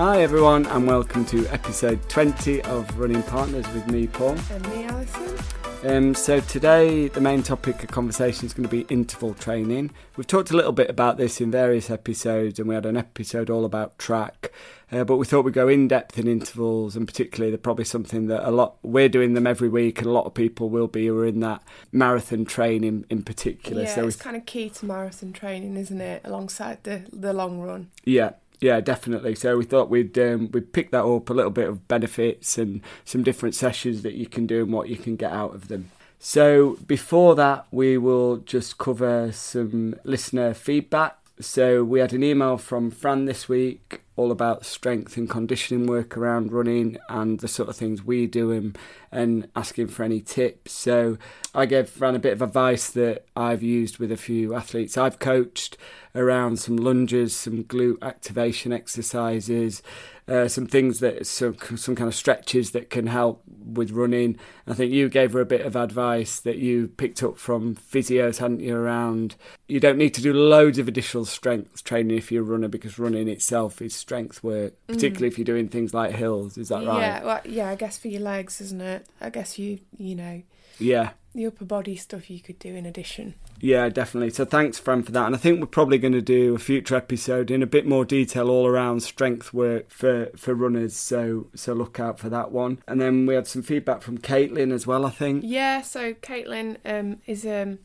Hi, everyone, and welcome to episode 20 of Running Partners with me, Paul. And me, Alison. Um, so, today the main topic of conversation is going to be interval training. We've talked a little bit about this in various episodes, and we had an episode all about track. Uh, but we thought we'd go in depth in intervals, and particularly they're probably something that a lot we're doing them every week, and a lot of people will be who are in that marathon training in particular. Yeah, so it's kind of key to marathon training, isn't it? Alongside the the long run. Yeah, yeah, definitely. So we thought we'd um, we'd pick that up a little bit of benefits and some different sessions that you can do and what you can get out of them. So before that, we will just cover some listener feedback. So we had an email from Fran this week all about strength and conditioning work around running and the sort of things we do and, and asking for any tips. So I gave Fran a bit of advice that I've used with a few athletes I've coached around some lunges, some glute activation exercises, uh, some things that some some kind of stretches that can help with running. I think you gave her a bit of advice that you picked up from physios, hadn't you? Around you don't need to do loads of additional strength training if you're a runner because running itself is strength work, particularly mm. if you're doing things like hills. Is that right? Yeah, well, yeah. I guess for your legs, isn't it? I guess you you know. Yeah. The upper body stuff you could do in addition. Yeah, definitely. So thanks, Fran, for that. And I think we're probably going to do a future episode in a bit more detail all around strength work for, for runners. So so look out for that one. And then we had some feedback from Caitlin as well, I think. Yeah, so Caitlin um, is um,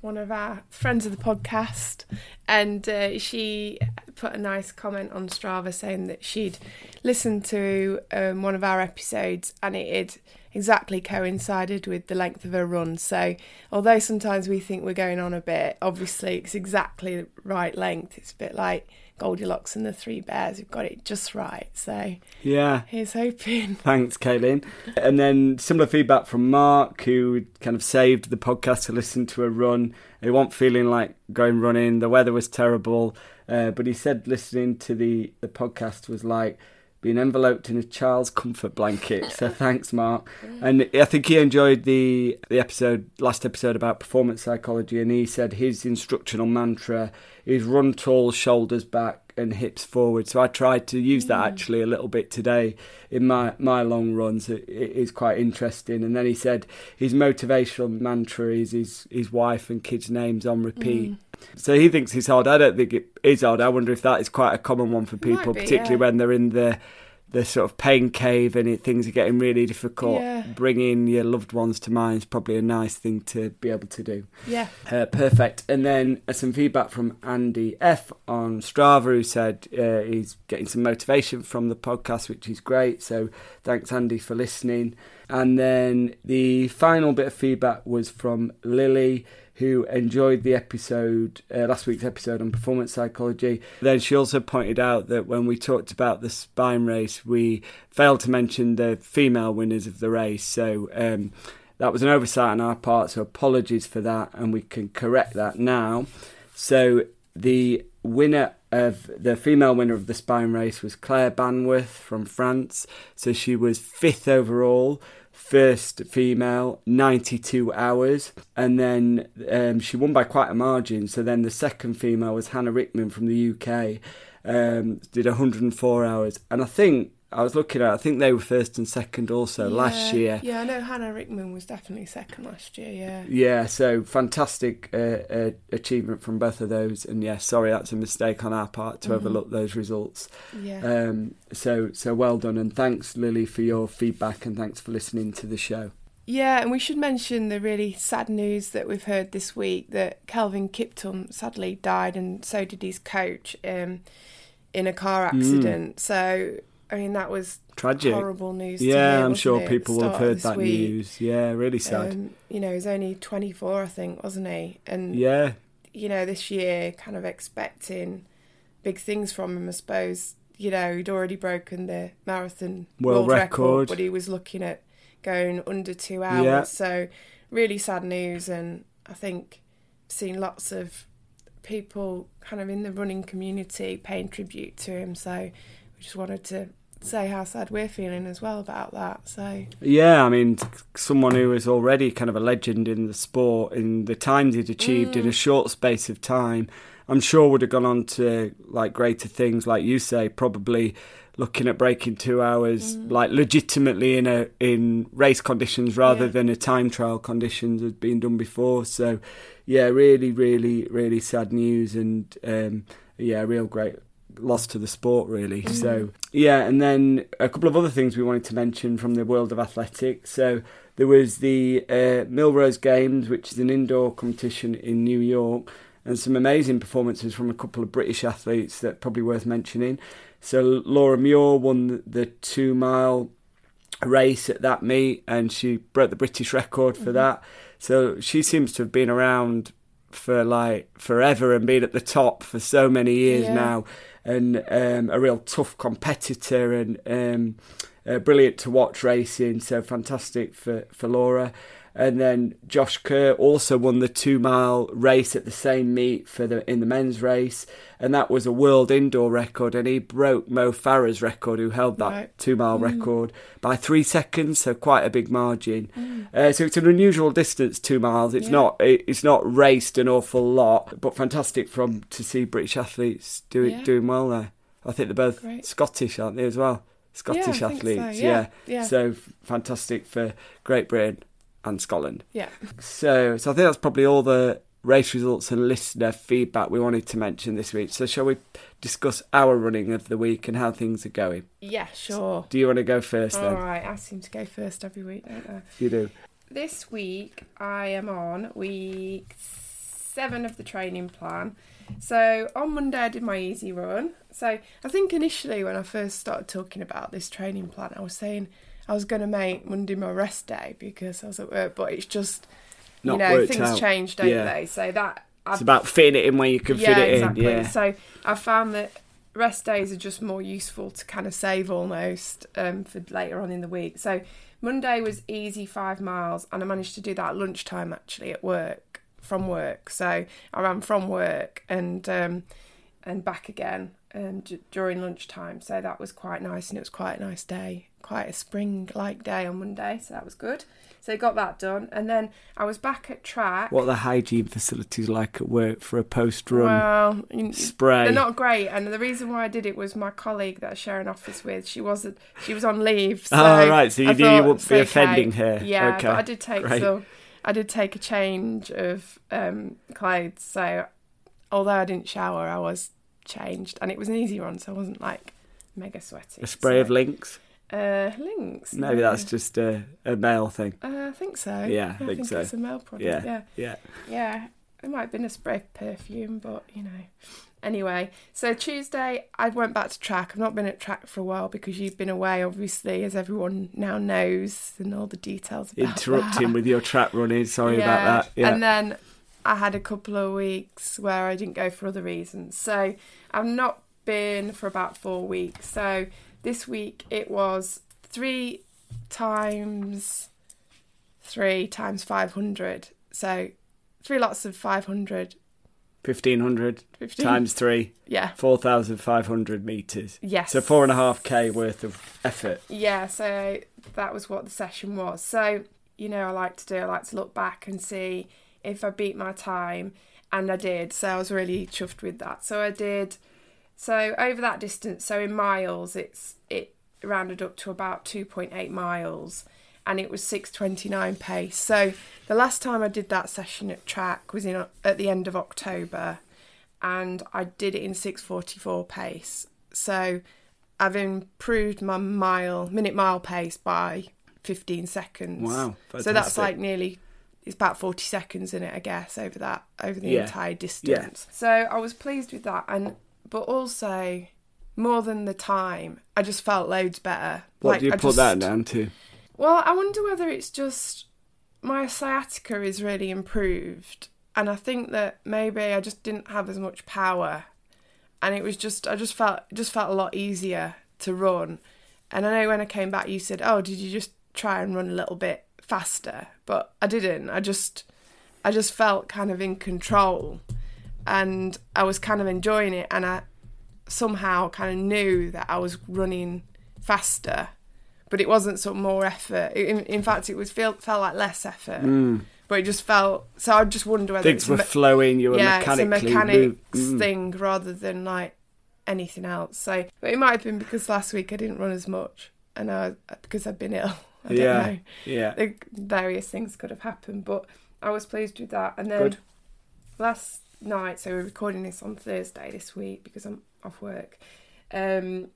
one of our friends of the podcast, and uh, she put a nice comment on Strava saying that she'd listened to um, one of our episodes and it had exactly coincided with the length of her run. So, although sometimes we think we're going on a bit, obviously it's exactly the right length. It's a bit like Goldilocks and the Three Bears. We've got it just right. So, yeah, here's hoping. Thanks, Caitlin. And then similar feedback from Mark, who kind of saved the podcast to listen to a run. He wasn't feeling like going running. The weather was terrible, uh, but he said listening to the the podcast was like being enveloped in a child's comfort blanket. So thanks, Mark. And I think he enjoyed the the episode last episode about performance psychology, and he said his instructional mantra is run tall, shoulders back, and hips forward. So I tried to use that mm. actually a little bit today in my my long runs. It, it is quite interesting. And then he said his motivational mantra is his his wife and kids' names on repeat. Mm. So he thinks it's hard. I don't think it is hard. I wonder if that is quite a common one for people, be, particularly yeah. when they're in the the sort of pain cave and it, things are getting really difficult. Yeah. Bringing your loved ones to mind is probably a nice thing to be able to do. Yeah. Uh, perfect. And then uh, some feedback from Andy F on Strava, who said uh, he's getting some motivation from the podcast, which is great. So thanks, Andy, for listening. And then the final bit of feedback was from Lily who enjoyed the episode, uh, last week's episode on performance psychology. Then she also pointed out that when we talked about the spine race, we failed to mention the female winners of the race. So um, that was an oversight on our part, so apologies for that, and we can correct that now. So the winner of the female winner of the spine race was Claire Bannwarth from France. So she was fifth overall first female 92 hours. And then um, she won by quite a margin. So then the second female was hannah rickman from the uk um, did 104 hours. And i think I was looking at. I think they were first and second also yeah, last year. Yeah, I know Hannah Rickman was definitely second last year. Yeah. Yeah, so fantastic uh, uh, achievement from both of those, and yeah, sorry that's a mistake on our part to mm-hmm. overlook those results. Yeah. Um. So so well done, and thanks Lily for your feedback, and thanks for listening to the show. Yeah, and we should mention the really sad news that we've heard this week that Kelvin Kiptum sadly died, and so did his coach um, in a car mm. accident. Mm. So I mean, that was tragic, horrible news. Yeah, hear, I'm sure it, people will have heard that week. news. Yeah, really sad. Um, you know, he was only 24, I think, wasn't he? And yeah, you know, this year, kind of expecting big things from him. I suppose you know he'd already broken the marathon world, world record. record, but he was looking at going under two hours. Yeah. So really sad news, and I think seen lots of people kind of in the running community paying tribute to him. So we just wanted to say how sad we're feeling as well about that. So yeah, I mean, someone who is already kind of a legend in the sport in the times he'd achieved mm. in a mm. short space of time, I'm sure would have gone on to like greater things, like you say, probably looking at breaking two hours, like legitimately in a in race conditions rather Yeah. than a time trial conditions had been done before. So, yeah, really, really, really sad news, and um, yeah, real great loss to the sport, really. So, yeah, and then a couple of other things we wanted to mention from the world of athletics. So, there was the uh, Millrose Games, which is an indoor competition in New York, and some amazing performances from a couple of British athletes that are probably worth mentioning. So Laura Muir won the, two mile race at that meet, and she broke the British record for that. So she seems to have been around for like forever and been at the top for so many years Yeah. now, and um, a real tough competitor and um, uh, brilliant to watch racing. So fantastic for for Laura. And then Josh Kerr also won the two mile race at the same meet for the in the men's race, and that was a world indoor record. And he broke Mo Farah's record, who held that Right. two mile record by three seconds, so quite a big margin. Mm. Uh, so it's an unusual distance, two miles. It's Yeah. not it, it's not raced an awful lot, but fantastic from to see British athletes do Yeah. doing well there. I think they're both Great. Scottish, aren't they as well? Scottish Yeah, think so, athletes, yeah, yeah. So fantastic for Great Britain and Scotland. Yeah. So, so I think that's probably all the race results and listener feedback we wanted to mention this week. So, shall we discuss our running of the week and how things are going? Yeah, sure. Do you want to go first All then? right, I seem to go first every week, don't I? You do. This week I am on week seven of the training plan. So on Monday I did my easy run. So I think initially when I first started talking about this training plan, I was saying I was going to make Monday my rest day because I was at work, but it's just Not you know things out. change, don't Yeah. they? So that It's I've about fitting it in where you can yeah, fit it exactly. in. Yeah. Exactly. So I found that rest days are just more useful to kind of save almost um, for later on in the week. So Monday was easy five miles, and I managed to do that at lunchtime actually at work from work. So I ran from work and um, and back again um, d- during lunchtime. So that was quite nice, and it was quite a nice day, quite a spring-like day on Monday. So that was good. So got that done, and then I was back at track. What are the hygiene facilities like at work for a post run Well, spray? they're not great, and the reason why I did it was my colleague that I share an office with. She wasn't. She was on leave. So oh, right. So you I knew you wouldn't be okay. offending her. Yeah, Okay. but I did take Great. some. I did take a change of um, clothes. So although I didn't shower, I was changed, and it was an easy run, so I wasn't like mega sweaty. A spray of Lynx. uh, Lynx. Maybe that's just a, a male thing. Uh, I think so. Yeah, I I think think so. it's a male product. Yeah. yeah. Yeah. Yeah, it might have been a spray of perfume, but you know. Anyway, so Tuesday I went back to track. I've not been at track for a while because you've been away, obviously, as everyone now knows, and all the details about Interrupting that. with your track running. Sorry Yeah, about that. Yeah. And then I had a couple of weeks where I didn't go for other reasons. So I've not been for about four weeks. So this week it was three times three times 500. So three lots of 500. 1500 15. times three, Yeah. 4,500 metres. Yes. So four and a half K worth of effort. Yeah, so that was what the session was. So, you know, I like to do, I like to look back and see if I beat my time, and I did. So I was really chuffed with that. So I did. So over that distance, so in miles, it's it rounded up to about 2.8 miles, and it was 6:29 pace. So the last time I did that session at track was in at the end of October, and I did it in 6:44 pace. So I've improved my mile minute mile pace by 15 seconds. Wow. Fantastic. So that's like nearly it's about 40 seconds in it, I guess, over that over the Yeah. entire distance. So I was pleased with that and but also more than the time, I just felt loads better. What Like, do you I put that down to? Well, I wonder whether it's just my sciatica is really improved and I think that maybe I just didn't have as much power and it was just I just felt just felt a lot easier to run. And I know when I came back you said, "Oh, did you just try and run a little bit faster?" But I didn't. I just I just felt kind of in control and I was kind of enjoying it and I somehow kind of knew that I was running faster but it wasn't sort of more effort. In, in fact, it was feel, felt like less effort, but it just felt. So I just wonder whether Mm. Things were me- flowing, you were yeah, it's a mechanics mm. thing rather than like anything else. So, but it might have been because last week I didn't run as much, and I because I've been ill. I don't Yeah. know. Yeah. Various things could have happened, but I was pleased with that. And then Good. last night, so we're recording this on Thursday this week because I'm off work. Um,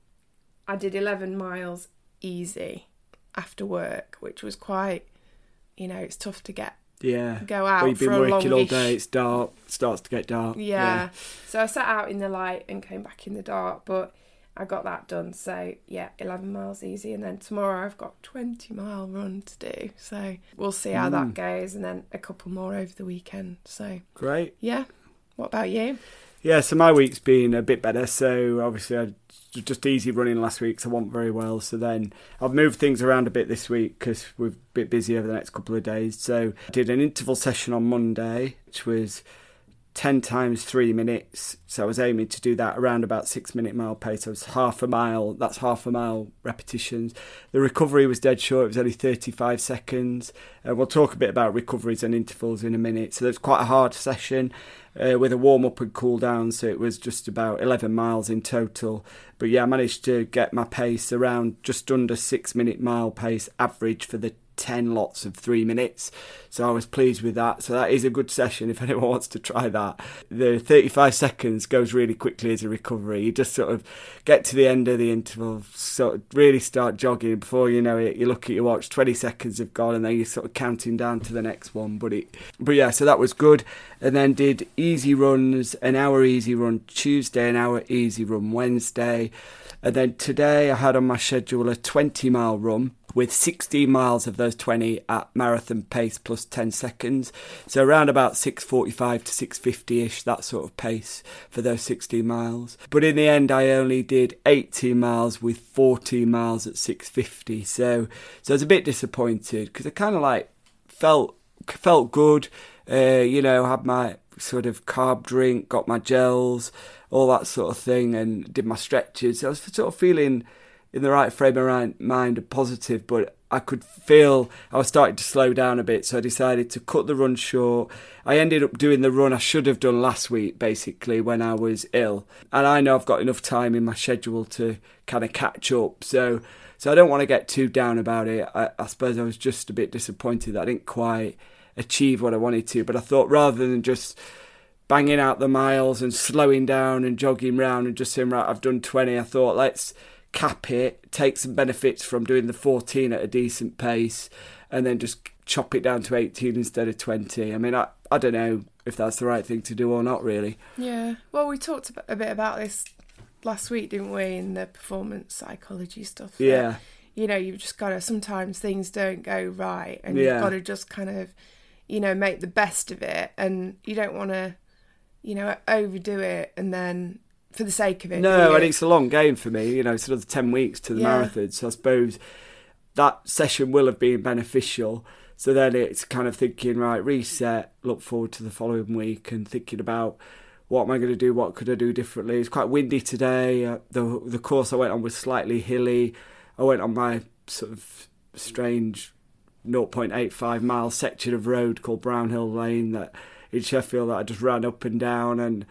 I did 11 miles easy after work, which was quite, you know, it's tough to get Yeah. go out Well, you've been for a working all day. It's dark. Starts to get dark. yeah. So I sat out in the light and came back in the dark, but I got that done. So yeah, 11 miles easy. And then tomorrow I've got 20 mile run to do. So we'll see how Mm. that goes. And then a couple more over the weekend. So Great. yeah. What about you? Yeah, so my week's been a bit better. So obviously, I just easy running last week, so I wasn't very well. So then I've moved things around a bit this week because we're a bit busy over the next couple of days. So I did an interval session on Monday, which was 10 times three minutes. So I was aiming to do that around about six minute mile pace. So was half a mile. That's half a mile repetitions. The recovery was dead short. It was only 35 seconds. Uh, we'll talk a bit about recoveries and intervals in a minute. So it was quite a hard session uh, with a warm up and cool down. So it was just about 11 miles in total. But yeah, I managed to get my pace around just under six minute mile pace average for the 10 lots of three minutes. So I was pleased with that. So that is a good session if anyone wants to try that. The 35 seconds goes really quickly as a recovery. You just sort of get to the end of the interval, sort of really start jogging. Before you know it, you look at your watch, 20 seconds have gone, and then you're sort of counting down to the next one. But it, but yeah, so that was good. And then did easy runs, an hour easy run Tuesday, an hour easy run Wednesday. And then today I had on my schedule a 20 mile run with 16 miles of those 20 at marathon pace plus 10 seconds. So around about 645 to 650 ish, that sort of pace for those 16 miles. But in the end, I only did 18 miles with 14 miles at 650. So, so I was a bit disappointed because I kind of like felt felt good. Uh, you know, had my sort of carb drink, got my gels, all that sort of thing, and did my stretches. I was sort of feeling in the right frame of mind positive, but I could feel I was starting to slow down a bit. So I decided to cut the run short. I ended up doing the run I should have done last week, basically, when I was ill. And I know I've got enough time in my schedule to kind of catch up. So, so I don't want to get too down about it. I, I suppose I was just a bit disappointed that I didn't quite achieve what I wanted to. But I thought rather than just banging out the miles and slowing down and jogging round and just saying, right, I've done 20, I thought, let's cap it, take some benefits from doing the 14 at a decent pace, and then just chop it down to 18 instead of 20. I mean, I, I don't know if that's the right thing to do or not, really. Yeah. Well, we talked a bit about this last week, didn't we, in the performance psychology stuff. that, Yeah, You know, you've just got to, sometimes things don't go right and Yeah. you've got to just kind of, you know, make the best of it. And you don't want to, you know, overdo it and then for the sake of it. no, and it's a long game for me, you know, sort of 10 weeks to the Yeah. marathon. So I suppose that session will have been beneficial. So then it's kind of thinking, right, reset, look forward to the following week and thinking about what am I going to do, what could I do differently. It's quite windy today. Uh, the the course I went on was slightly hilly. I went on my sort of strange 0.85 mile section of road called Brownhill Lane that in Sheffield that I just ran up and down and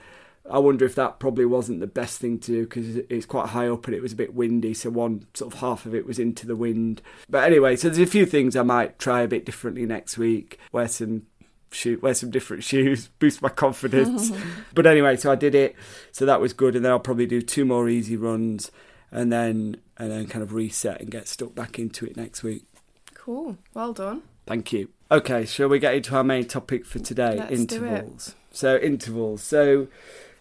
I wonder if that probably wasn't the best thing to do because it's quite high up and it was a bit windy, so one sort of half of it was into the wind. But anyway, so there's a few things I might try a bit differently next week. Wear some shoe, wear some different shoes, boost my confidence. but anyway, so I did it, so that was good, and then I'll probably do two more easy runs, and then and then kind of reset and get stuck back into it next week. Cool. Well done. Thank you. Okay, shall we get into our main topic for today? Let's intervals. So intervals. So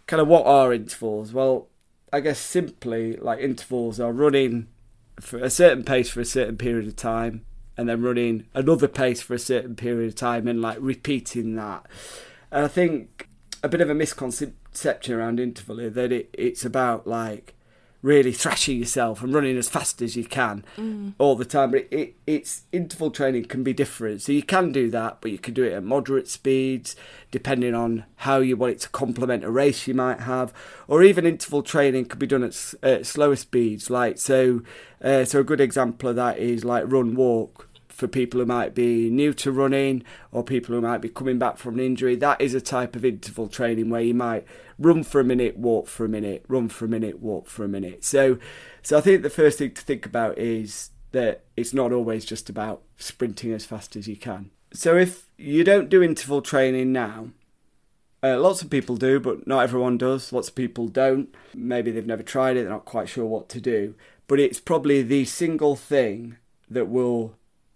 kind of what are intervals? Well, I guess simply like intervals are running for a certain pace for a certain period of time and then running another pace for a certain period of time and like repeating that. And I think a bit of a misconception around interval is that it, it's about like really thrashing yourself and running as fast as you can all the time. But it, it, it's interval training can be different. So you can do that, but you can do it at moderate speeds, depending on how you want it to complement a race you might have. Or even interval training could be done at, at slower speeds. Like so, uh, so a good example of that is like run walk for people who might be new to running or people who might be coming back from an injury. That is a type of interval training where you might run for a minute, walk for a minute, run for a minute, walk for a minute. So, so I think the first thing to think about is that it's not always just about sprinting as fast as you can. So if you don't do interval training now, uh, lots of people do, but not everyone does. Lots of people don't. Maybe they've never tried it, they're not quite sure what to do. But it's probably the single thing that will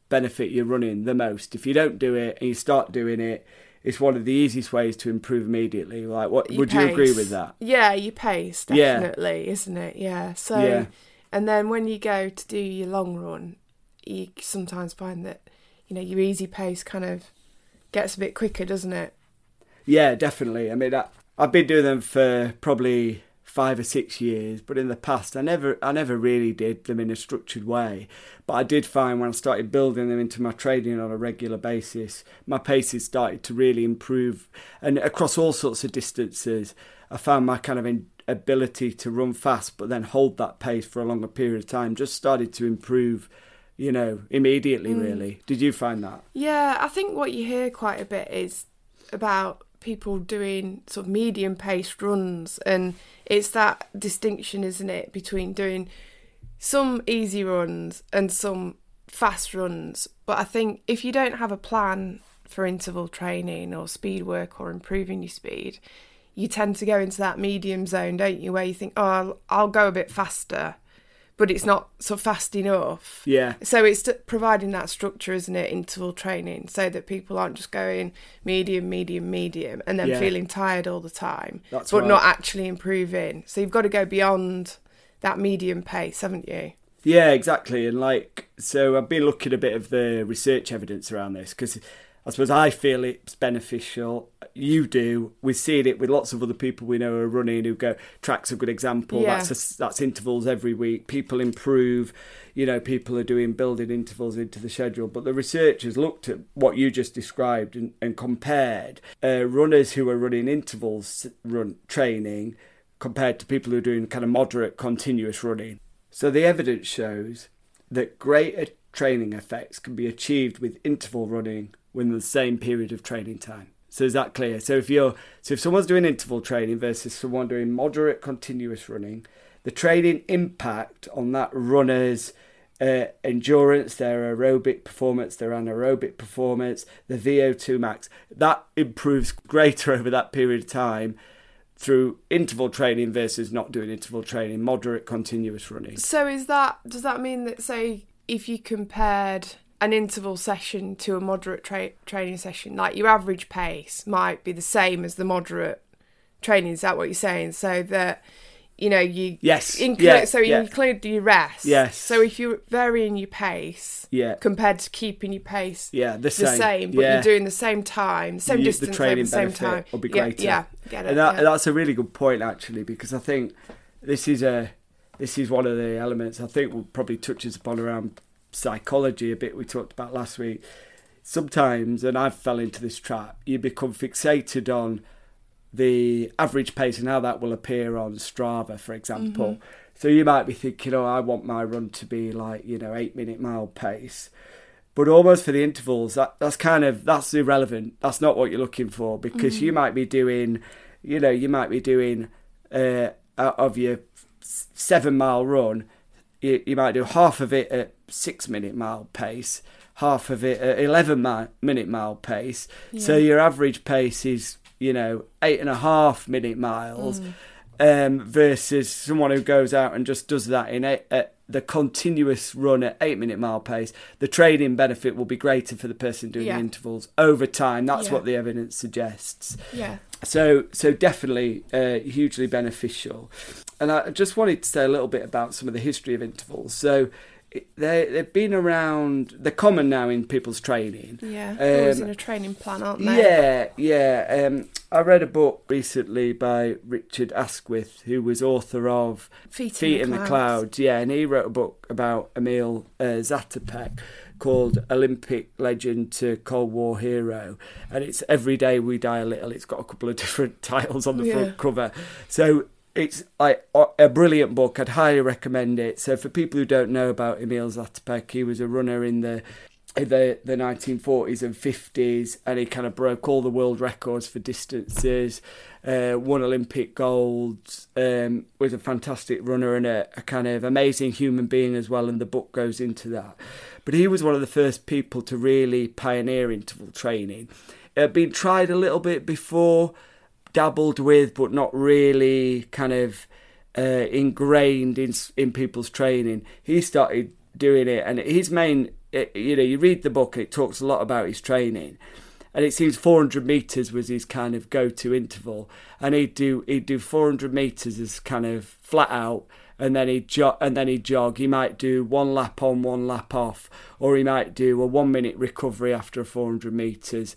benefit your running the most. If you don't do it and you start doing it, it's one of the easiest ways to improve immediately. Like, what Your would you agree with that? Yeah, your pace Yeah. definitely, isn't it? Yeah. So, Yeah. and then when you go to do your long run, you sometimes find that you know your easy pace kind of gets a bit quicker, doesn't it? Yeah, definitely. I mean, I, I've been doing them for probably five or six years, but in the past, I never, I never really did them in a structured way. But I did find when I started building them into my training on a regular basis, my paces started to really improve, and across all sorts of distances, I found my kind of in, ability to run fast, but then hold that pace for a longer period of time, just started to improve. You know, immediately. Mm. Really, did you find that? Yeah, I think what you hear quite a bit is about people doing sort of medium paced runs, and it's that distinction, isn't it, between doing some easy runs and some fast runs. But I think if you don't have a plan for interval training or speed work or improving your speed, you tend to go into that medium zone, don't you, where you think, oh, I'll, I'll go a bit faster, but it's not so fast enough. Yeah, So it's providing that structure, isn't it, interval training, so that people aren't just going medium, medium, medium, and then Yeah. feeling tired all the time, That's but right. not actually improving. So you've got to go beyond that medium pace, haven't you? Yeah, exactly. And like, so I've been looking a bit of the research evidence around this because I suppose I feel it's beneficial. You do. We've seen it with lots of other people we know who are running who go. Track's a good example. Yeah. That's a, that's intervals every week. People improve. You know, people are doing building intervals into the schedule. But the researchers looked at what you just described and, and compared uh, runners who are running intervals run training compared to people who are doing kind of moderate continuous running. So the evidence shows that greater training effects can be achieved with interval running within the same period of training time. So is that clear? So if you're so if someone's doing interval training versus someone doing moderate continuous running, the training impact on that runner's uh, endurance, their aerobic performance, their anaerobic performance, the VO2 max, that improves greater over that period of time through interval training versus not doing interval training, moderate continuous running. So is that does that mean that say if you compared an interval session to a moderate tra- training session, like your average pace might be the same as the moderate training? Is that what you're saying? So that you know you Yes. include yeah, so you yeah, include your rest. Yes. So if you're varying your pace yeah, compared to keeping your pace yeah, the the same. same, but yeah. you're doing the same time, same You- the distance training over the same time, will be Yeah, greater. Yeah, get it. and that, that's a really good point actually because I think this is a this is one of the elements I think we'll probably touches upon around psychology a bit we talked about last week. Sometimes, and I've fell into this trap, you become fixated on the average pace and how that will appear on Strava, for example. So you might be thinking, oh, I want my run to be like, you know, eight minute mile pace. But almost for the intervals, that, that's kind of that's irrelevant. That's not what you're looking for because you might be doing, you know, you might be doing uh, out of your seven mile run, you, you might do half of it at six minute mile pace, half of it at eleven mi- minute mile pace. So your average pace is, you know, eight and a half minute miles. Um, versus someone who goes out and just does that in eight, at the continuous run at eight minute mile pace, the training benefit will be greater for the person doing Yeah. the intervals over time. That's Yeah. what the evidence suggests. yeah. So, so definitely uh, hugely beneficial. And I just wanted to say a little bit about some of the history of intervals. So, they they've been around. They're common now in people's training. Yeah, they're always Um, in a training plan, aren't they? Yeah, yeah. Um, I read a book recently by Richard Askwith, who was author of Feet, Feet in the Clouds. Yeah, and he wrote a book about Emil uh, Zatopek called Olympic Legend to Cold War Hero. And it's Every Day We Die a Little. It's got a couple of different titles on the Yeah. front cover. So it's like a- brilliant book. I'd highly recommend it. So for people who don't know about Emil Zatopek, he was a runner in the the the 1940s and 50s, and he kind of broke all the world records for distances. Uh, won Olympic golds. Um, was a fantastic runner and a, a kind of amazing human being as well. And the book goes into that. But he was one of the first people to really pioneer interval training. It had been tried a little bit before, dabbled with, but not really kind of uh, ingrained in in people's training. He started doing it, and his main, it, you know, you read the book it talks a lot about his training, and it seems 400 meters was his kind of go-to interval, and he'd do he'd do 400 meters as kind of flat out, and then he'd jog, and then he'd jog. He might do one lap on, one lap off, or he might do a one minute recovery after 400 meters,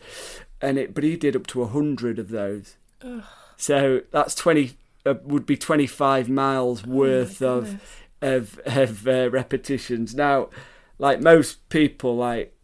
and it. But he did up to 100 of those. Ugh. So that's 20 uh, would be 25 miles Oh worth of of of uh, repetitions. Now, like most people, like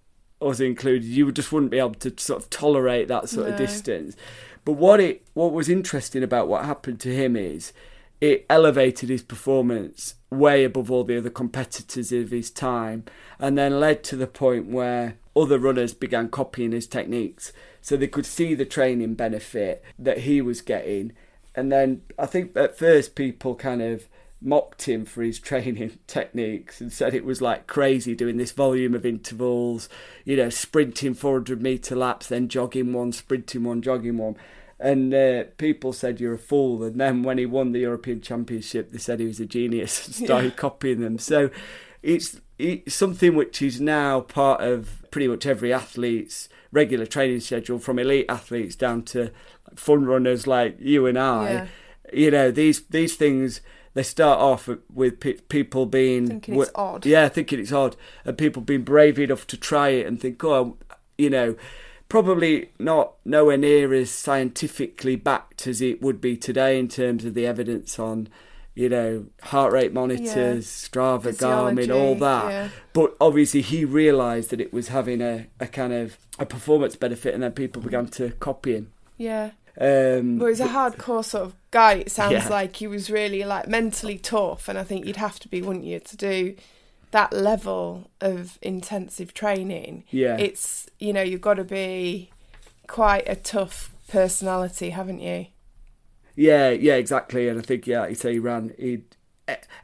us included, you just wouldn't be able to sort of tolerate that sort of distance. But what it what was interesting about what happened to him is it elevated his performance way above all the other competitors of his time, and then led to the point where other runners began copying his techniques, so they could see the training benefit that he was getting. And then I think at first people kind of mocked him for his training techniques and said it was like crazy doing this volume of intervals, you know, sprinting 400 meter laps, then jogging one, sprinting one, jogging one. And uh, people said you're a fool. And then when he won the European Championship, they said he was a genius and started copying them. So it's, it's something which is now part of pretty much every athlete's regular training schedule, from elite athletes down to fun runners like you and I Yeah. you know these these things they start off with pe- people being Thinking it's w- odd. yeah thinking it's odd and people being brave enough to try it and think oh you know probably not nowhere near as scientifically backed as it would be today in terms of the evidence on you know heart rate monitors strava garmin all that yeah. but obviously he realized that it was having a, a kind of a performance benefit and then people began to copy him Yeah. um But he's a hardcore sort of guy. It sounds Yeah. like he was really like mentally tough, and I think you'd have to be, wouldn't you, to do that level of intensive training. yeah It's you know you've got to be quite a tough personality, haven't you? Yeah, yeah, exactly. And I think, yeah, he say he ran. He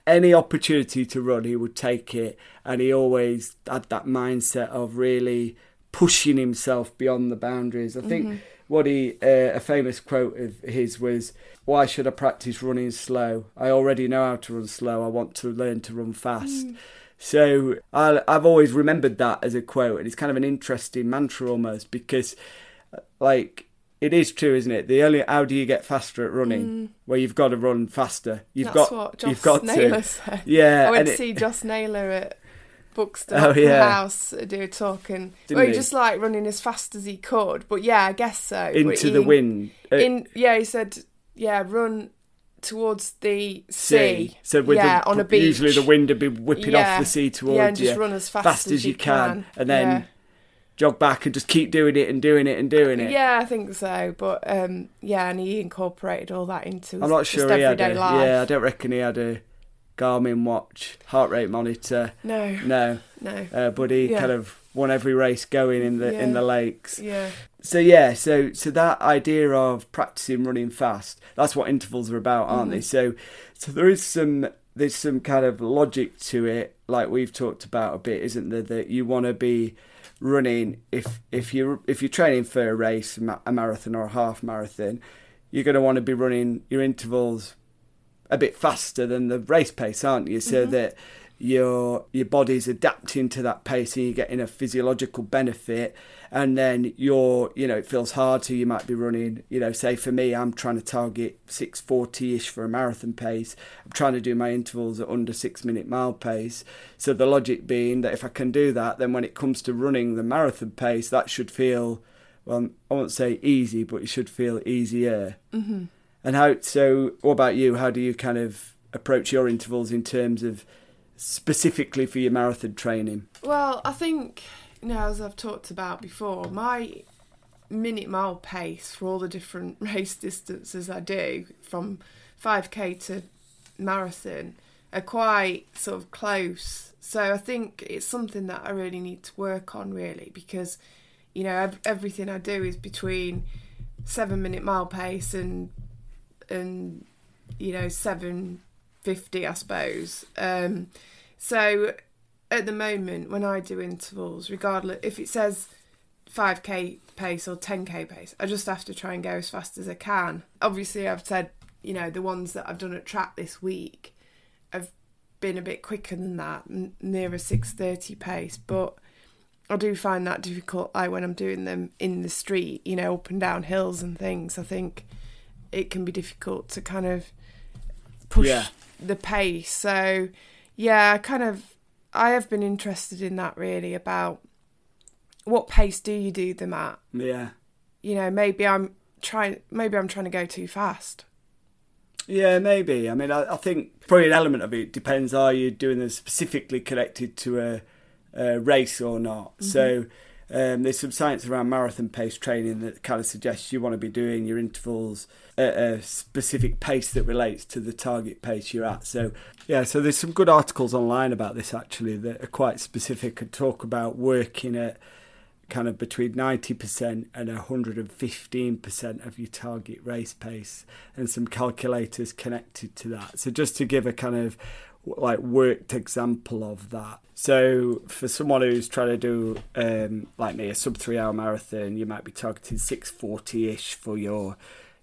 any opportunity to run, he would take it, and he always had that mindset of really pushing himself beyond the boundaries. I think what he uh, a famous quote of his was, "Why should I practice running slow? I already know how to run slow. I want to learn to run fast." So I, I've always remembered that as a quote, and it's kind of an interesting mantra almost because, uh, like, it is true, isn't it? The only how do you get faster at running? Well, you've got to run faster. You've Mm. That's got what Joss you've got Naylor to. said. Yeah, I went to it- see Joss Naylor at Bookstore Oh, yeah. House uh, do a talk, and well, he he? just like running as fast as he could. But yeah, I guess so. Into the wind. Uh, In yeah, he said yeah, run towards the sea. So with yeah, the, on a beach. usually the wind would be whipping Yeah. off the sea towards yeah, and just you, run as fast, fast as you can, and then yeah. Jog back and just keep doing it and doing it and doing it. Yeah, I think so. But um, yeah, and he incorporated all that into his I'm not sure he had everyday a, life. yeah, I don't reckon he had a Garmin watch, heart rate monitor. No, No, no. uh, but he Yeah. kind of won every race going in the in the lakes. Yeah, So yeah, so so that idea of practicing running fast, that's what intervals are about, aren't they? So so there is some there's some kind of logic to it, like we've talked about a bit, isn't there? That you want to be running if if you if you're training for a race, a a marathon or a half marathon, you're going to want to be running your intervals a bit faster than the race pace, aren't you? So mm-hmm. that your your body's adapting to that pace and you're getting a physiological benefit and then you're you know it feels hard so you might be running you know say for me i'm trying to target 640ish for a marathon pace. I'm trying to do my intervals at under six minute mile pace. So the logic being that if i can do that then when it comes to running the marathon pace that should feel well i won't say easy but it should feel easier. Mm-hmm. and how so what about you? How do you kind of approach your intervals in terms of specifically for your marathon training? Well, I think you know, as I've talked about before, my minute mile pace for all the different race distances I do, from 5k to marathon, are quite sort of close. So I think it's something that I really need to work on, really, because you know everything I do is between seven minute mile pace and and you know seven fifty, I suppose. Um, so at the moment, when I do intervals, regardless if it says 5k pace or 10k pace, I just have to try and go as fast as I can. Obviously, I've said, you know, the ones that I've done at track this week have been a bit quicker than that, n- near a 630 pace, but I do find that difficult like when I'm doing them in the street, you know, up and down hills and things. I think it can be difficult to kind of push Yeah. the pace. So, yeah, kind of I have been interested in that really about what pace do you do them at? Yeah. You know, maybe I'm trying maybe I'm trying to go too fast. Yeah, maybe. I mean, I, I think probably an element of it depends. Are you doing them specifically connected to a, a race or not? So mm-hmm. Um, there's some science around marathon pace training that kind of suggests you want to be doing your intervals at a specific pace that relates to the target pace you're at. So yeah, so there's some good articles online about this actually that are quite specific and talk about working at kind of between 90% and 115% of your target race pace and some calculators connected to that so just to give a kind of like worked example of that. So for someone who's trying to do um, like me a sub three hour marathon you might be targeting 640ish for your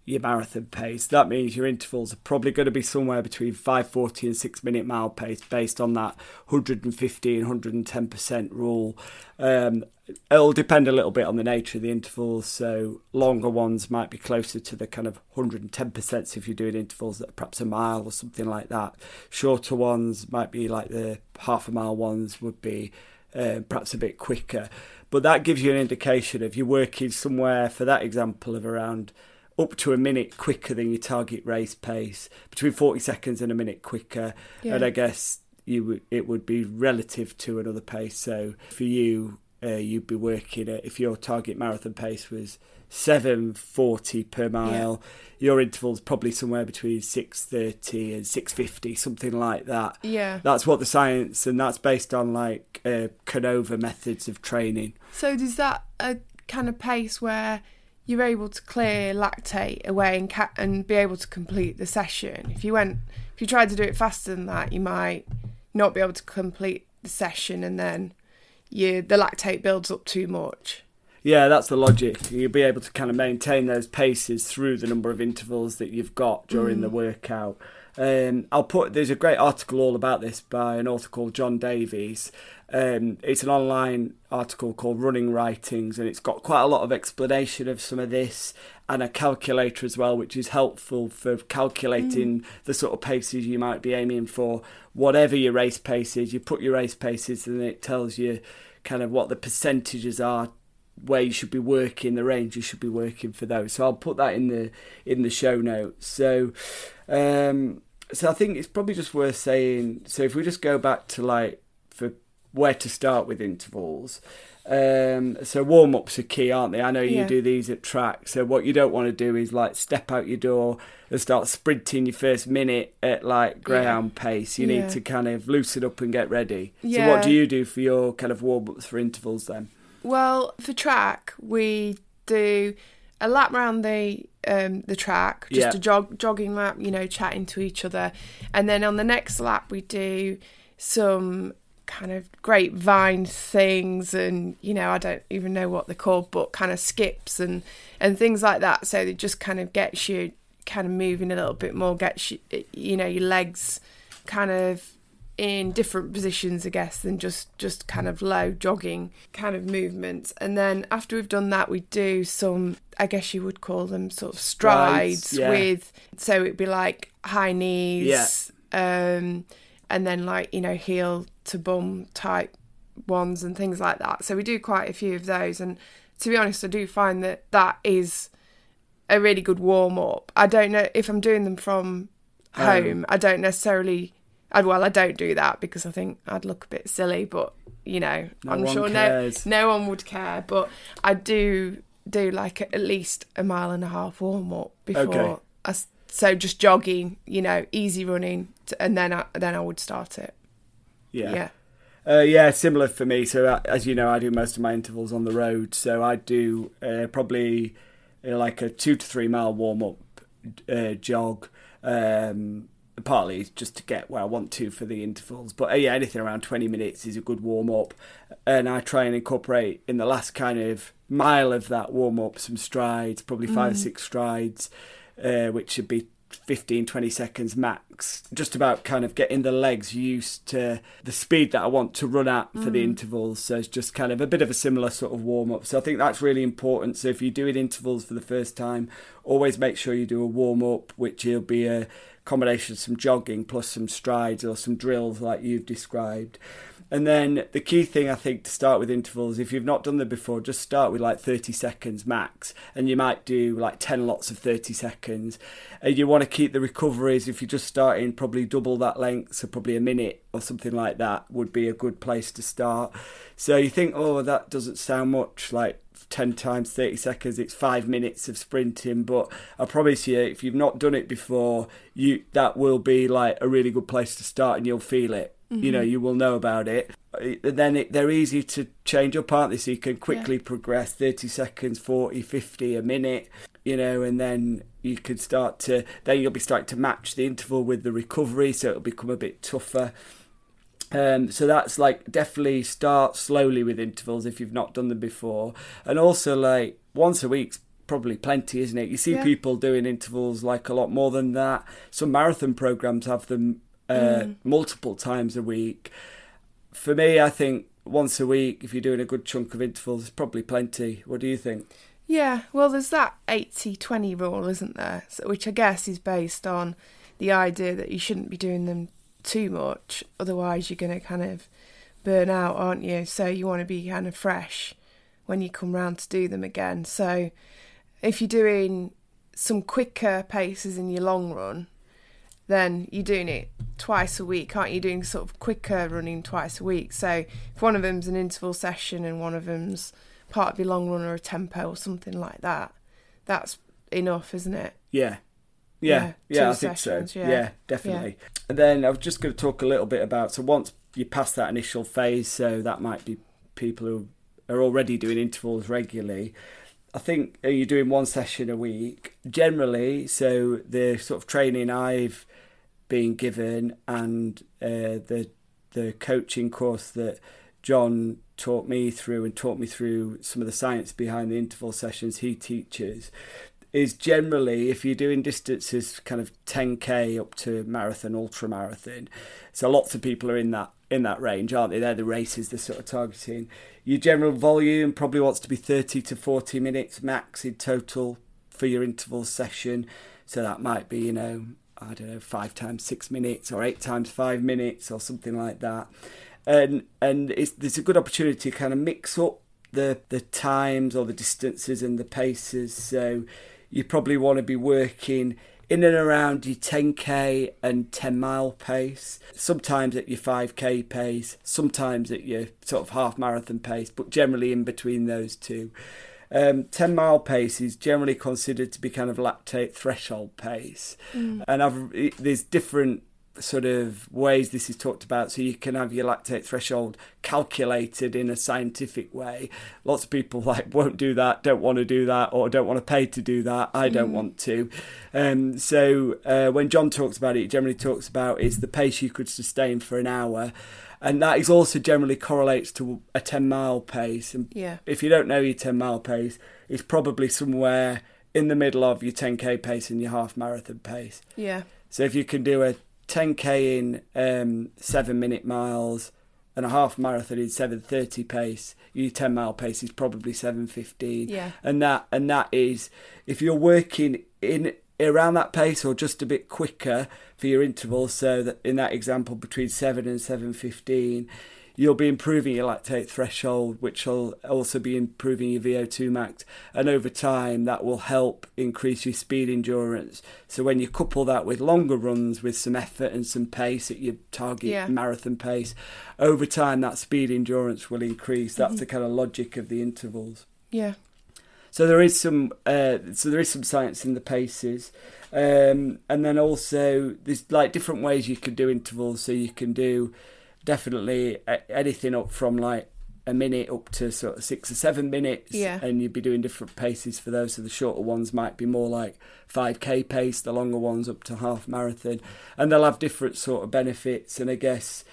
your marathon pace. That means your intervals are probably going to be somewhere between 540 and 6 minute mile pace based on that 150 and 110% rule. Um, it'll depend a little bit on the nature of the intervals. So longer ones might be closer to the kind of 110% if you're doing intervals that are perhaps a mile or something like that. Shorter ones might be like the half a mile ones would be uh, perhaps a bit quicker. But that gives you an indication if you're working somewhere, for that example, of around up to a minute quicker than your target race pace, between 40 seconds and a minute quicker. Yeah. And I guess you it would be relative to another pace. So for you, uh, you'd be working at, if your target marathon pace was 740 per mile, your interval's probably somewhere between 630 and 650, something like that. Yeah. That's what the science, and that's based on like uh, Canova methods of training. So is that a kind of pace where you're able to clear lactate away and ca- and be able to complete the session? If you went, if you tried to do it faster than that, you might not be able to complete the session, and then you the lactate builds up too much. Yeah, that's the logic. You'll be able to kind of maintain those paces through the number of intervals that you've got during the workout. Um, I'll put there's a great article all about this by an author called John Davis. Um, it's an online article called Running Writings, and it's got quite a lot of explanation of some of this and a calculator as well, which is helpful for calculating the sort of paces you might be aiming for. Whatever your race pace is, you put your race paces, and it tells you kind of what the percentages are where you should be working, the range you should be working for those. So I'll put that in the in the show notes. So um so I think it's probably just worth saying so if we just go back to like where to start with intervals. Um, so warm ups are key, aren't they? I know you Yeah. do these at track. So what you don't want to do is like step out your door and start sprinting your first minute at like greyhound pace. You Yeah. need to kind of loosen up and get ready. So what do you do for your kind of warm ups for intervals then? Well, for track, we do a lap round the um, the track, just Yeah. a jog jogging lap, you know, chatting to each other, and then on the next lap we do some kind of grapevine things, and you know, I don't even know what they're called, but kind of skips and and things like that. So it just kind of gets you kind of moving a little bit more, gets you, you know, your legs kind of in different positions, I guess, than just just kind of low jogging kind of movements. And then after we've done that, we do some, I guess you would call them sort of strides, Strides, yeah. with. So it'd be like high knees, um, and then like you know heel to bum type ones and things like that. So we do quite a few of those. And to be honest, I do find that that is a really good warm up. I don't know if I'm doing them from Home. home. I don't necessarily. I, well, I don't do that because I think I'd look a bit silly. But you know, No I'm sure cares. no no one would care. But I do do like at least a mile and a half warm up before. Okay. I so just jogging, you know, easy running, and then I then I would start it. Yeah. Yeah, Uh, yeah, similar for me. So uh, as you know, I do most of my intervals on the road. So I do uh, probably uh, like a two to three mile warm up uh, jog. Um, partly just to get where I want to for the intervals. But uh, yeah, anything around 20 minutes is a good warm up. And I try and incorporate in the last kind of mile of that warm up some strides, probably five or six strides, uh, which should be 15 20 seconds max just about kind of getting the legs used to the speed that i want to run at for the mm. intervals. So it's just kind of a bit of a similar sort of warm up. So i think that's really important. So if you're doing intervals for the first time always make sure you do a warm up which will be a combination of some jogging plus some strides or some drills like you've described. And then the key thing I think to start with intervals, if you've not done them before, just start with like 30 seconds max. And you might do like 10 lots of 30 seconds. And you want to keep the recoveries, if you just just starting, probably double that length. So probably a minute or something like that would be a good place to start. So you think, oh, that doesn't sound much like 10 times 30 seconds it's five minutes of sprinting but i promise you if you've not done it before you that will be like a really good place to start and you'll feel it Mm-hmm. You know, you will know about it. Then it, they're easy to change up, aren't they? So you can quickly yeah. progress 30 seconds, 40, 50, a minute, you know, and then you can start to, then you'll be starting to match the interval with the recovery, so it'll become a bit tougher. Um, so that's like definitely start slowly with intervals if you've not done them before, and also like once a week's probably plenty, isn't it? You see yeah. people doing intervals like a lot more than that. Some marathon programs have them uh, mm. multiple times a week. For me, I think once a week, if you're doing a good chunk of intervals, is probably plenty. What do you think? Yeah, well, there's that 80 20 rule, isn't there? So, which I guess is based on the idea that you shouldn't be doing them too much, otherwise, you're going to kind of burn out, aren't you? So, you want to be kind of fresh when you come round to do them again. So, if you're doing some quicker paces in your long run, then you're doing it twice a week, aren't you? Doing sort of quicker running twice a week. So if one of them's an interval session and one of them's part of your long run or a tempo or something like that, that's enough, isn't it? Yeah. Yeah, yeah, yeah I think so. Yeah, yeah definitely. Yeah. And then I was just going to talk a little bit about so once you pass that initial phase, so that might be people who are already doing intervals regularly. I think you're doing one session a week generally. So the sort of training I've been given and uh, the the coaching course that John taught me through and taught me through some of the science behind the interval sessions he teaches is generally if you're doing distances kind of 10k up to marathon ultra marathon so lots of people are in that in that range aren't they? They're the races they're sort of targeting. Your general volume probably wants to be 30 to 40 minutes max in total for your interval session. So that might be you know I don't know, five times six minutes or eight times five minutes or something like that. And and it's there's a good opportunity to kind of mix up the the times or the distances and the paces. So you probably want to be working in and around your 10k and 10 mile pace, sometimes at your 5k pace, sometimes at your sort of half marathon pace, but generally in between those two. Um, 10 mile pace is generally considered to be kind of lactate threshold pace. Mm. And I've, there's different sort of ways this is talked about so you can have your lactate threshold calculated in a scientific way lots of people like won't do that don't want to do that or don't want to pay to do that i don't mm. want to um, so uh, when john talks about it he generally talks about is the pace you could sustain for an hour and that is also generally correlates to a 10 mile pace. And yeah. if you don't know your 10 mile pace, it's probably somewhere in the middle of your 10k pace and your half marathon pace. Yeah. So if you can do a 10k in um, seven minute miles and a half marathon in 7:30 pace, your 10 mile pace is probably 7:15. Yeah. And that and that is if you're working in around that pace or just a bit quicker for your intervals so that in that example between 7 and 7.15 you'll be improving your lactate threshold which will also be improving your VO2 max and over time that will help increase your speed endurance so when you couple that with longer runs with some effort and some pace at your target yeah. marathon pace over time that speed endurance will increase that's mm-hmm. the kind of logic of the intervals yeah so there is some uh, so there is some science in the paces, um, and then also there's like different ways you can do intervals. So you can do definitely anything up from like a minute up to sort of six or seven minutes. Yeah. And you'd be doing different paces for those. So the shorter ones might be more like 5k pace, the longer ones up to half marathon. And they'll have different sort of benefits. And I guess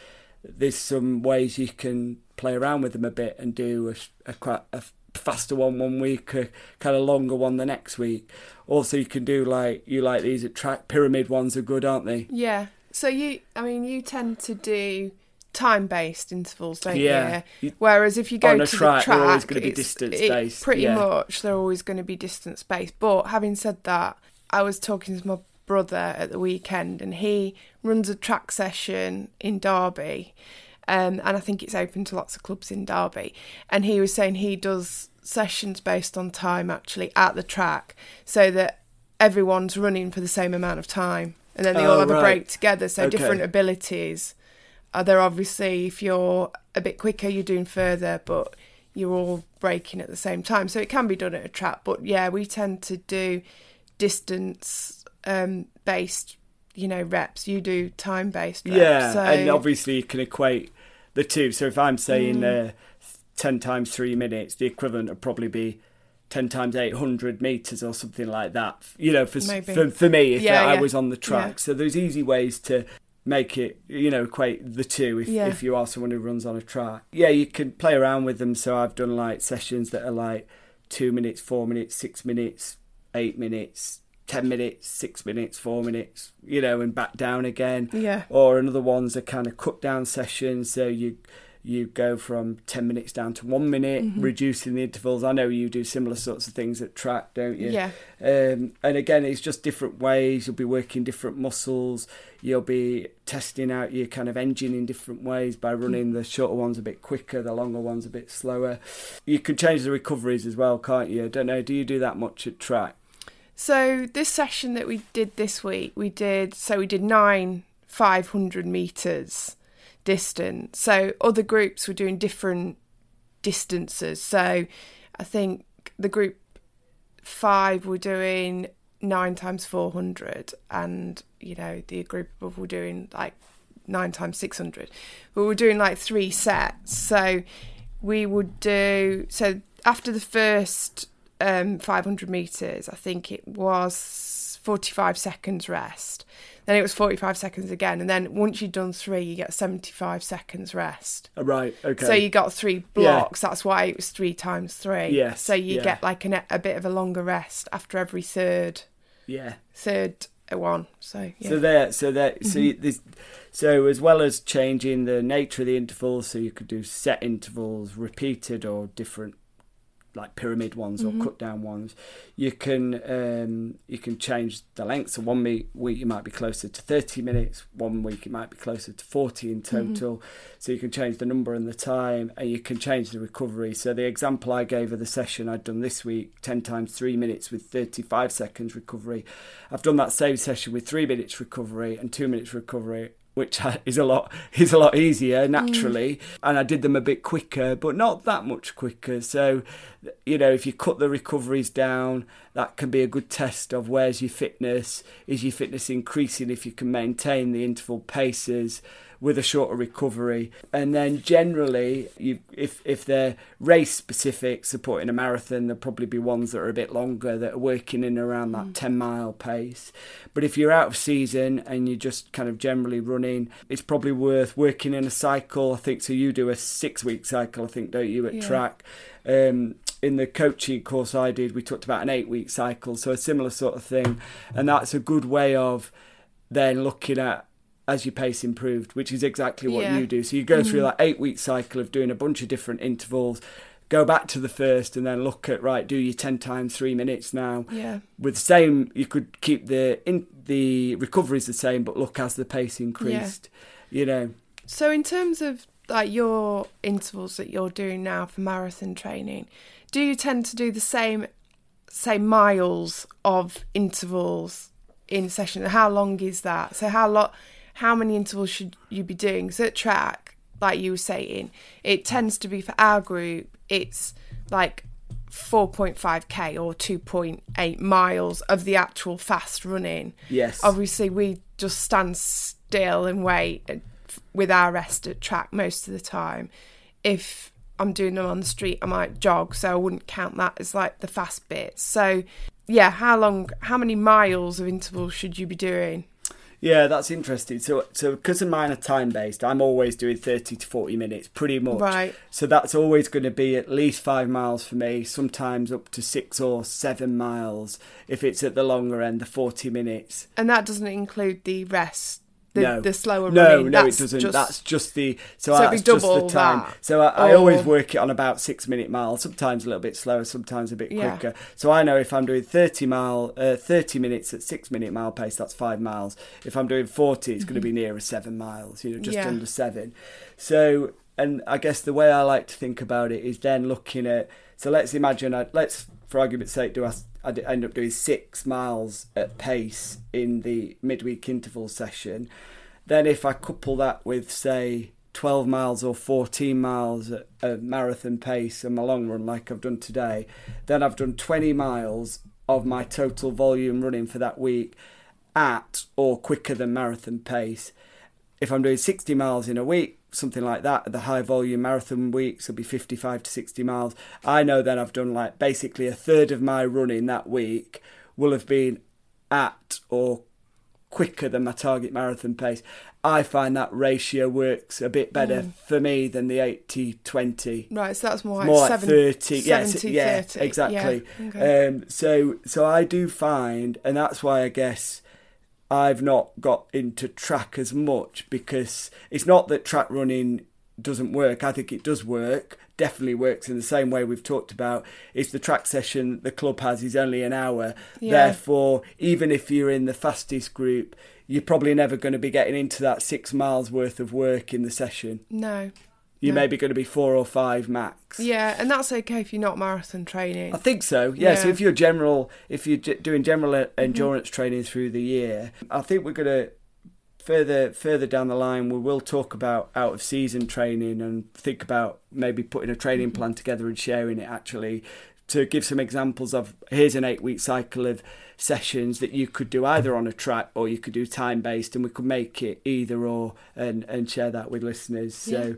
there's some ways you can play around with them a bit and do a, a quite a faster one one week, a kind of longer one the next week. Also, you can do like you like these at track pyramid ones are good, aren't they? Yeah. So you, I mean, you tend to do time-based intervals, don't Yeah. you? Whereas if you go to track, the track, they're always gonna be it's- distance-based, Pretty yeah. much, they're always going to be distance-based. But having said that, I was talking to my brother at the weekend, and he runs a track session in Derby, um, and I think it's open to lots of clubs in Derby. And he was saying he does sessions based on time actually at the track, so that everyone's running for the same amount of time, and then they all Oh, have a break together. So Okay. different abilities. There obviously if you're a bit quicker, you're doing further, but you're all breaking at the same time. So it can be done at a trap. But yeah, we tend to do distance um, based, you know, reps. You do time based reps. Yeah, so, and obviously you can equate the two. So if I'm saying Mm. uh, ten times three minutes, the equivalent would probably be ten times eight hundred meters or something like that. You know, for for, for me, if Yeah, I yeah. was on the track. Yeah. So there's easy ways to make it, you know, equate the two. If Yeah. if you are someone who runs on a track, yeah, you can play around with them. So I've done like sessions that are like two minutes, four minutes, six minutes, eight minutes. 10 minutes, 6 minutes, 4 minutes, you know, and back down again yeah, or another one's a kind of cut down session so you you go from 10 minutes down to 1 minute Mm-hmm. reducing the intervals. I know you do similar sorts of things at track don't you? Yeah, um, and again it's just different ways. You'll be working different muscles. You'll be testing out your kind of engine in different ways by running the shorter ones a bit quicker the longer ones a bit slower. You can change the recoveries as well can't you? I don't know do you do that much at track? So this session that we did this week, we did so we did nine five hundred meters distance. So other groups were doing different distances. So I think the group five were doing nine times four hundred, and you know the group above were doing like nine times six hundred. But we're doing like three sets. So we would do so after the first um, 500 meters, I think it was 45 seconds rest. Then it was 45 seconds again, and then once you've done three, you get 75 seconds rest. Oh, right okay So you got three blocks. That's why it was three times three. Yes, So you yeah. get like an, a bit of a longer rest after every third yeah third one. So yeah. So there, so that, so mm-hmm. you, this, so as well as changing the nature of the intervals, so you could do set intervals, repeated or different, like pyramid ones or cut down ones. You can um, you can change the length. So one week, week you might be closer to thirty minutes. One week it might be closer to forty in total. So you can change the number and the time, and you can change the recovery. So the example I gave of the session I'd done this week, ten times three minutes with thirty-five seconds recovery. I've done that same session with three minutes recovery and two minutes recovery, which is a lot is a lot easier mm. naturally. And I did them a bit quicker, but not that much quicker. So, you know, if you cut the recoveries down, that can be a good test of where's your fitness. Is your fitness increasing if you can maintain the interval paces? With a shorter recovery. And then generally, you, if if they're race specific, supporting a marathon, there'll probably be ones that are a bit longer that are working in around that 10 mile pace. But if you're out of season and you're just kind of generally running, it's probably worth working in a cycle. I think so. You do a six week cycle, I think, don't you, at Yeah. track? Um, in the coaching course I did, we talked about an eight week cycle, so a similar sort of thing. And that's a good way of then looking at as your pace improved, which is exactly what Yeah. you do. So you go through mm-hmm. that eight week cycle of doing a bunch of different intervals, go back to the first, and then look at right, do your ten times three minutes now. yeah. With the same, you could keep the in the recoveries the same, but look as the pace increased. Yeah. You know, So in terms of like your intervals that you're doing now for marathon training, do you tend to do the same say miles of intervals in session? How long is that? So how lot how many intervals should you be doing? So at track, like you were saying, it tends to be for our group, it's like 4.5k or 2.8 miles of the actual fast running yes, obviously we just stand still and wait with our rest at track most of the time. If I'm doing them on the street, I might jog, so I wouldn't count that as like the fast bit. So, yeah, how long, how many miles of intervals should you be doing? Yeah, that's interesting. So, so because of mine are time based, I'm always doing thirty to forty minutes, pretty much. Right. So that's always going to be at least five miles for me. Sometimes up to six or seven miles if it's at the longer end, the forty minutes. And that doesn't include the rest the, no. the slower no, running. No, That's it doesn't. just- That's just the so, So that's just the time. that. So I, I always work it on about six minute miles. Sometimes a little bit slower, sometimes a bit Yeah. quicker. So I know if I'm doing thirty mile, uh, thirty minutes at six minute mile pace, that's five miles. If I'm doing forty, it's going to be nearer seven miles. You know, just Mm-hmm. Yeah. under seven. So and I guess the way I like to think about it is then looking at. So let's imagine. I, let's for argument's sake, do I, I end up doing six miles at pace in the midweek interval session. Then if I couple that with say 12 miles or 14 miles at a marathon pace and my long run like I've done today, then I've done 20 miles of my total volume running for that week at or quicker than marathon pace. If I'm doing 60 miles in a week, something like that, the high volume marathon weeks will be 55 to 60 miles. I know then I've done like basically a third of my running that week will have been at or quicker than my target marathon pace. I find that ratio works a bit better for me than the 80 20 Right, so that's more like, more like seven, 30 yes 70, yeah 30. exactly Yeah, okay. um so so i do find and that's why i guess i've not got into track as much because it's not that track running doesn't work i think it does work definitely works in the same way we've talked about if the track session the club has is only an hour Yeah. therefore even if you're in the fastest group you're probably never going to be getting into that six miles worth of work in the session no. You're No. maybe going to be four or five max Yeah, and that's okay if you're not marathon training. I think so. Yeah. So if you're general, if you're doing general Mm-hmm. endurance training through the year, I think we're going to further further down the line we will talk about out of season training and think about maybe putting a training Mm-hmm. plan together and sharing it actually to give some examples of here's an 8 week cycle of sessions that you could do either on a track or you could do time based and we could make it either or and and share that with listeners. So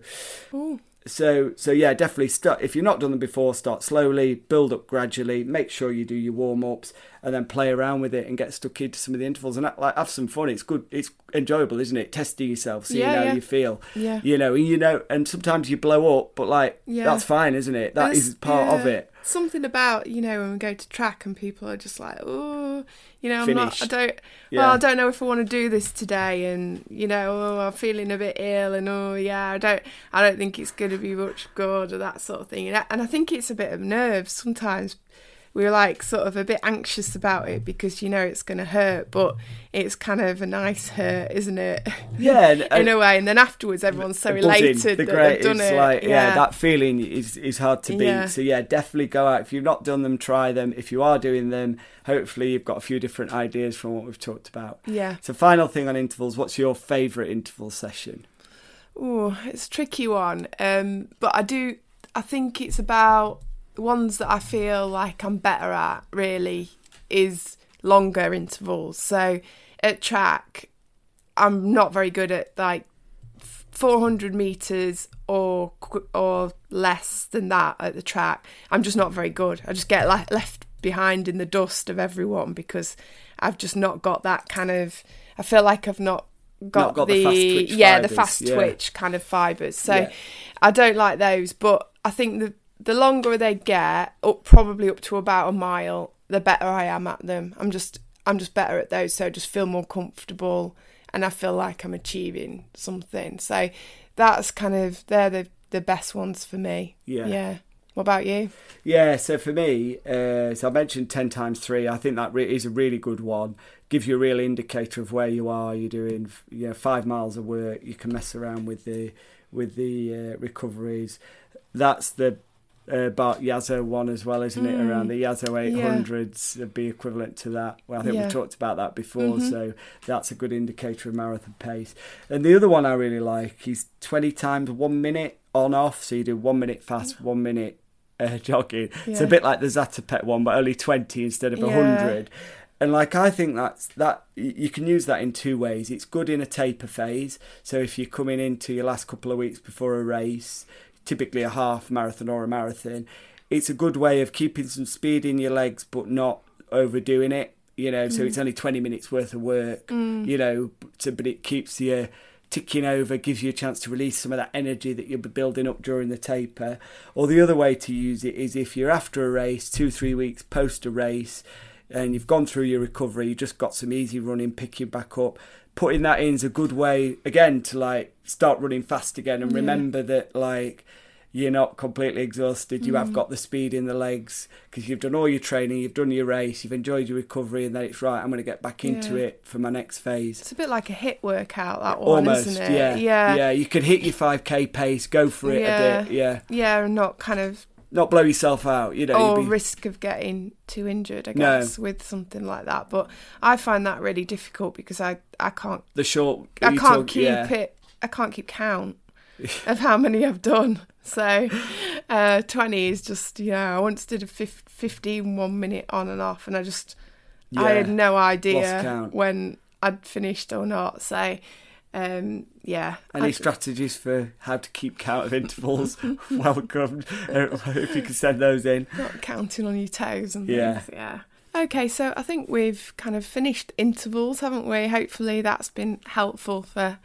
so so yeah definitely start if you've not done them before start slowly build up gradually make sure you do your warm-ups and then play around with it and get stuck into some of the intervals and like have some fun. It's good it's enjoyable isn't it? Testing yourself seeing Yeah, how yeah. you feel. Yeah. you know you know and sometimes you blow up but like Yeah. that's fine isn't it? That There's- is part of it Something about you know when we go to track and people are just like, oh, you know, I'm not. I don't. Yeah. Well, I don't know if I want to do this today, and you know, oh, I'm feeling a bit ill, and oh, yeah, I don't. I don't think it's going to be much good or that sort of thing. And I, and I think it's a bit of nerves sometimes. We're like sort of a bit anxious about it because you know it's going to hurt, but it's kind of a nice hurt, isn't it? yeah and, In a way, and then afterwards, everyone's so elated the that great, they've done it. like yeah. that feeling is is hard to beat Yeah. so yeah definitely go out if you've not done them try them if you are doing them hopefully you've got a few different ideas from what we've talked about yeah. so final thing on intervals what's your favorite interval session Oh, it's a tricky one. Um, but I do. I think it's about ones that I feel like I'm better at. Really, is longer intervals. So at track, I'm not very good at like 400 meters or or less than that at the track. I'm just not very good. I just get le- left behind in the dust of everyone because I've just not got that kind of. I feel like I've not got, got the fast twitch yeah the fast yeah. twitch kind of fibers. So Yeah. I don't like those, but I think the the longer they get, up probably up to about a mile, the better I am at them. I'm just I'm just better at those, so I just feel more comfortable and I feel like I'm achieving something. So that's kind of they're the the best ones for me. Yeah. Yeah. What about you? Yeah, so for me, uh, so I mentioned 10 times 3. I think that re- is a really good one. Gives you a real indicator of where you are. You're doing you know, five miles of work. You can mess around with the with the uh, recoveries. That's the uh, Bart Yasso one as well, isn't it? Mm. Around the Yasso Yeah. 800s would be equivalent to that. Well, I think Yeah. we've talked about that before, Mhm. so that's a good indicator of marathon pace. And the other one I really like is 20 times one minute on off. So you do one minute fast, one minute uh, jogging. It's a bit like the Zatopek one, but only 20 instead of Yeah. 100. and like I think that's that you can use that in two ways. It's good in a taper phase. So if you're coming into your last couple of weeks before a race, typically a half marathon or a marathon, it's a good way of keeping some speed in your legs but not overdoing it. You know, so it's mm. only 20 minutes worth of work. Mm. You know, so, but it keeps you ticking over, gives you a chance to release some of that energy that you'll be building up during the taper. Or the other way to use it is if you're after a race, two, three weeks post a race, and you've gone through your recovery, you just got some easy running, picking back up. Putting that in is a good way again to like start running fast again and Yeah. remember that like you're not completely exhausted. You have mm. got the speed in the legs because you've done all your training, you've done your race, you've enjoyed your recovery, and then it's right. I'm going to get back into Yeah. it for my next phase. It's a bit like a HIIT workout, that one, Almost, isn't it? yeah, yeah, yeah. You could hit your 5k pace, go for it Yeah. a bit, yeah. Yeah, and not kind of Not blow yourself out, you know. or be- risk of getting too injured, I No. guess, with something like that. But I find that really difficult because I, I can't the short. I can't talk- keep yeah. it I can't keep count of how many I've done. So uh, 20 is just yeah, I once did a fif- 15 one minute on and off and I just I had no idea when I'd finished or not. So um, yeah. Any I- strategies for how to keep count of intervals? Welcome. Uh, if you could send those in. not counting on your toes and Yeah. things. Yeah. Okay, so I think we've kind of finished intervals, haven't we? Hopefully that's been helpful for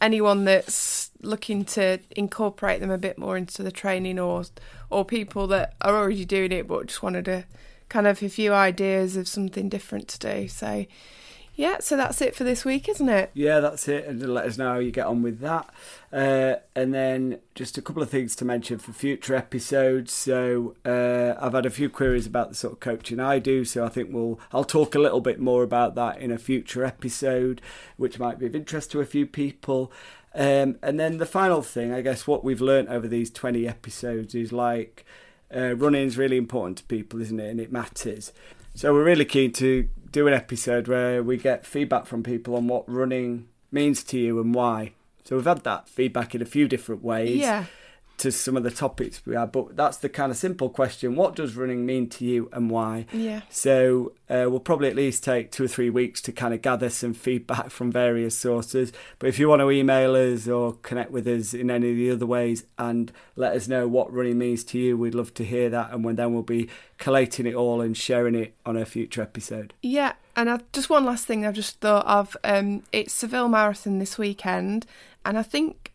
anyone that's looking to incorporate them a bit more into the training or or people that are already doing it but just wanted to kind of a few ideas of something different to do. So yeah, so that's it for this week, isn't it? Yeah, that's it. And let us know how you get on with that. Uh, and then just a couple of things to mention for future episodes. So uh, I've had a few queries about the sort of coaching I do. So I think we'll I'll talk a little bit more about that in a future episode, which might be of interest to a few people. Um, and then the final thing, I guess, what we've learnt over these twenty episodes is like uh, running is really important to people, isn't it? And it matters. So we're really keen to do an episode where we get feedback from people on what running means to you and why. So we've had that feedback in a few different ways Yeah. To some of the topics we had, but that's the kind of simple question: What does running mean to you and why? Yeah. So uh, we'll probably at least take two or three weeks to kind of gather some feedback from various sources. But if you want to email us or connect with us in any of the other ways and let us know what running means to you, we'd love to hear that. And when, then we'll be collating it all and sharing it on a future episode. Yeah, and I, just one last thing I've just thought of. Um, it's Seville Marathon this weekend, and I think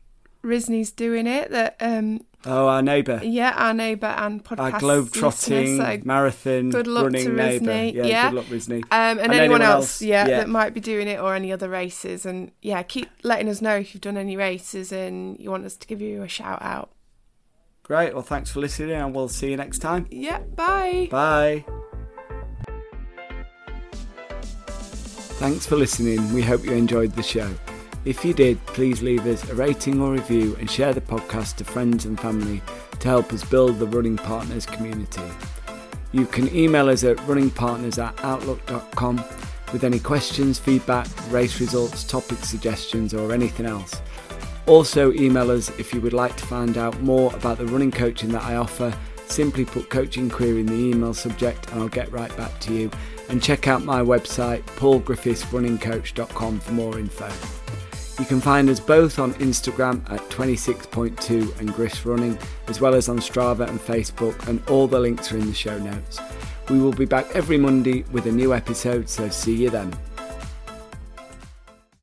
Risney's doing it. That um, Oh, our neighbour, yeah, our neighbour and podcast our globe trotting so, marathon good luck running to neighbour. Risney. Yeah, Yeah. good luck, Risney. um, and, And anyone, else, yeah, yeah. that might be doing it or any other races. And yeah, keep letting us know if you've done any races and you want us to give you a shout out. Great. Well, thanks for listening, and we'll see you next time. Yeah, bye. Bye. Thanks for listening. We hope you enjoyed the show. If you did, please leave us a rating or review and share the podcast to friends and family to help us build the Running Partners community. You can email us at runningpartners at outlook.com with any questions, feedback, race results, topic suggestions, or anything else. Also, email us if you would like to find out more about the running coaching that I offer. Simply put coaching query in the email subject and I'll get right back to you. And check out my website, paulgriffithsrunningcoach.com for more info. You can find us both on Instagram at 26.2 and Griffs Running, as well as on Strava and Facebook, and all the links are in the show notes. We will be back every Monday with a new episode, so see you then.